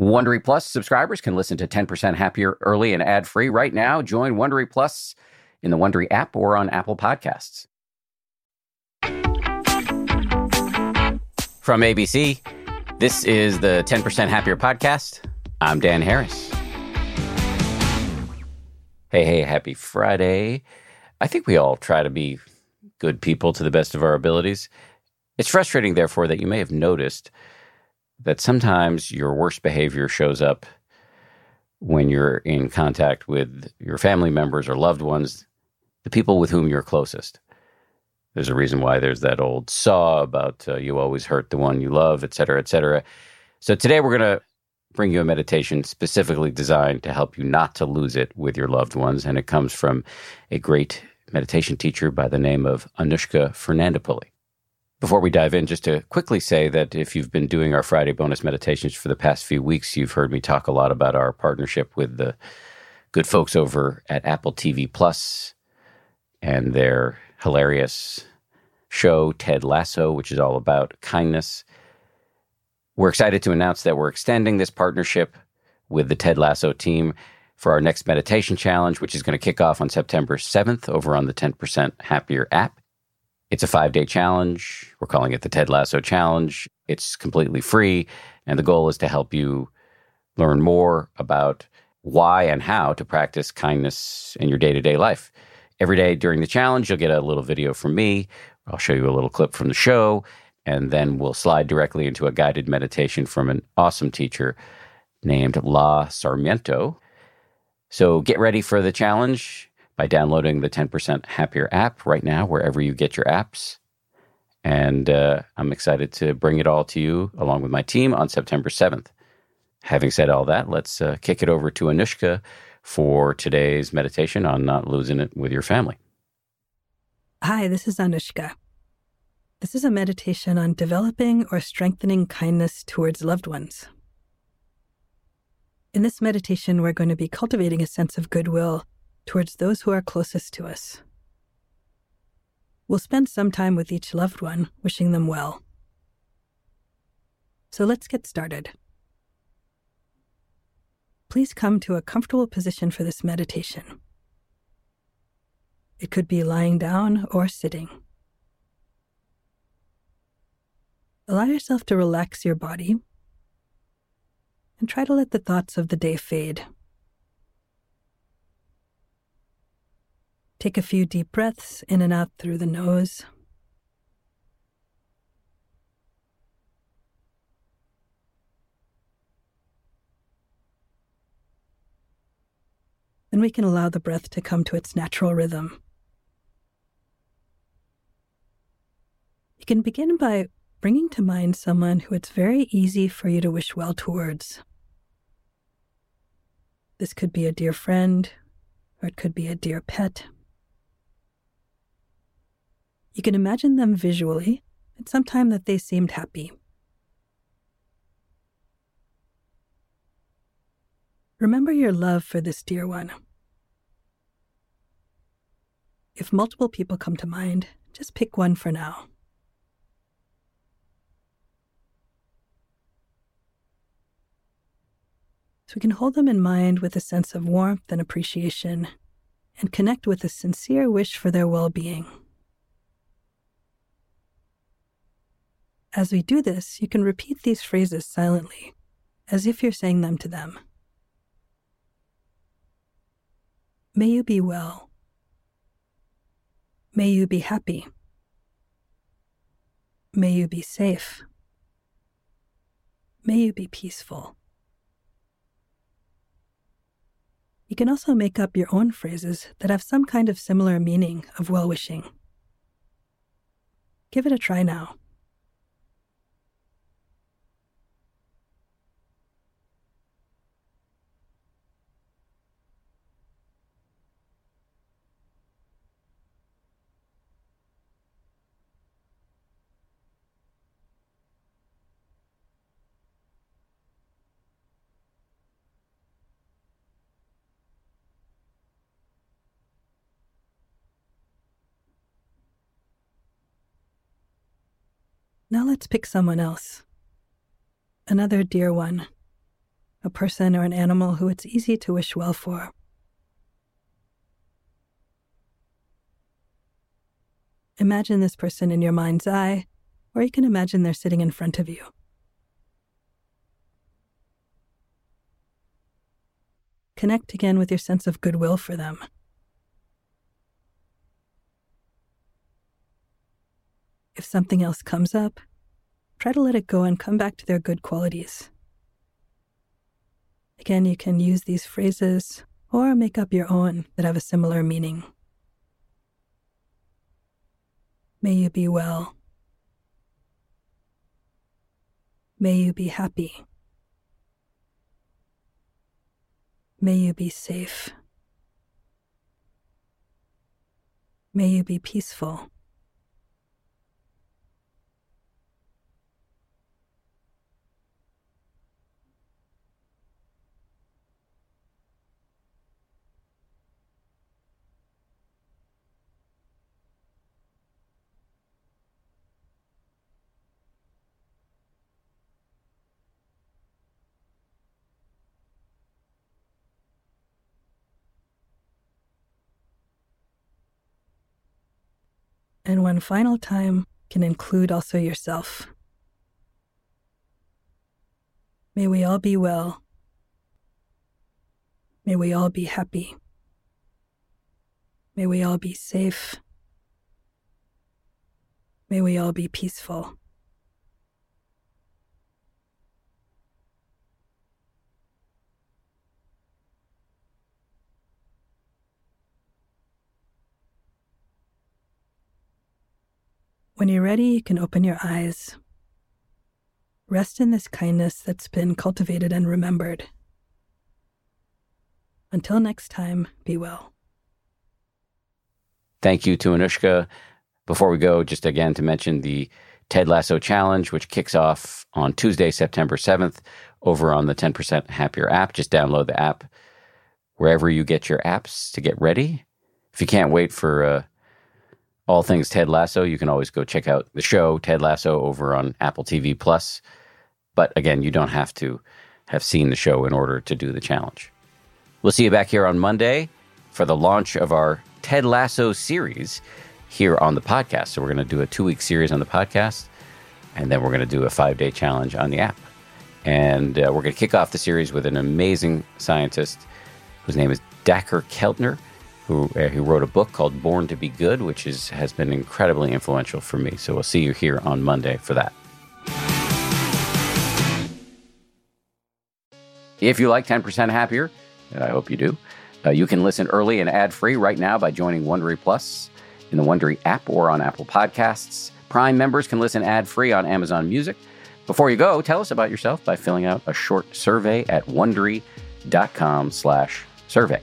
Wondery Plus subscribers can listen to 10% Happier early and ad free right now. Join Wondery Plus in the Wondery app or on Apple Podcasts. From ABC, this is the 10% Happier podcast. I'm Dan Harris. Hey, hey, happy Friday. I think we all try to be good people to the best of our abilities. It's frustrating, therefore, that you may have noticed that sometimes your worst behavior shows up when you're in contact with your family members or loved ones, the people with whom you're closest. There's a reason why there's that old saw about uh, you always hurt the one you love, et cetera, et cetera. So today we're going to bring you a meditation specifically designed to help you not to lose it with your loved ones. And it comes from a great meditation teacher by the name of Anushka Fernandopulle. Before we dive in, just to quickly say that if you've been doing our Friday bonus meditations for the past few weeks, you've heard me talk a lot about our partnership with the good folks over at Apple TV Plus and their hilarious show, Ted Lasso, which is all about kindness. We're excited to announce that we're extending this partnership with the Ted Lasso team for our next meditation challenge, which is going to kick off on September 7th over on the 10% Happier app. It's a five day challenge. We're calling it the Ted Lasso Challenge. It's completely free. And the goal is to help you learn more about why and how to practice kindness in your day to day life. Every day during the challenge, you'll get a little video from me. I'll show you a little clip from the show, and then we'll slide directly into a guided meditation from an awesome teacher named La Sarmiento. So get ready for the challenge by downloading the 10% Happier app right now, wherever you get your apps. And uh, I'm excited to bring it all to you along with my team on September 7th. Having said all that, let's uh, kick it over to Anushka for today's meditation on not losing it with your family. Hi, this is Anushka. This is a meditation on developing or strengthening kindness towards loved ones. In this meditation, we're going to be cultivating a sense of goodwill towards those who are closest to us. We'll spend some time with each loved one, wishing them well. So let's get started. Please come to a comfortable position for this meditation. It could be lying down or sitting. Allow yourself to relax your body and try to let the thoughts of the day fade. Take a few deep breaths in and out through the nose. Then we can allow the breath to come to its natural rhythm. You can begin by bringing to mind someone who it's very easy for you to wish well towards. This could be a dear friend, or it could be a dear pet. You can imagine them visually at some time that they seemed happy. Remember your love for this dear one. If multiple people come to mind, just pick one for now. So we can hold them in mind with a sense of warmth and appreciation and connect with a sincere wish for their well being. As we do this, you can repeat these phrases silently, as if you're saying them to them. May you be well. May you be happy. May you be safe. May you be peaceful. You can also make up your own phrases that have some kind of similar meaning of well wishing. Give it a try now. Now let's pick someone else. Another dear one. a person or an animal who it's easy to wish well for. Imagine this person in your mind's eye, or you can imagine they're sitting in front of you. Connect again with your sense of goodwill for them. If something else comes up, try to let it go and come back to their good qualities. Again, you can use these phrases or make up your own that have a similar meaning. May you be well. May you be happy. May you be safe. May you be peaceful. And one final time can include also yourself. May we all be well. May we all be happy. May we all be safe. May we all be peaceful. When you're ready, you can open your eyes. Rest in this kindness that's been cultivated and remembered. Until next time, be well. Thank you to Anushka. Before we go, just again to mention the Ted Lasso Challenge, which kicks off on Tuesday, September 7th, over on the 10% Happier app. Just download the app wherever you get your apps to get ready. If you can't wait for uh, all things Ted Lasso, you can always go check out the show Ted Lasso over on Apple TV Plus. But again, you don't have to have seen the show in order to do the challenge. We'll see you back here on Monday for the launch of our Ted Lasso series here on the podcast. So we're going to do a two week series on the podcast, and then we're going to do a five day challenge on the app. And uh, we're going to kick off the series with an amazing scientist whose name is Dacher Keltner who, uh, who wrote a book called Born to Be Good, which is, has been incredibly influential for me. So we'll see you here on Monday for that. If you like 10% Happier, and I hope you do, uh, you can listen early and ad free right now by joining Wondery Plus in the Wondery app or on Apple Podcasts. Prime members can listen ad free on Amazon Music. Before you go, tell us about yourself by filling out a short survey at wondery.com/slash survey.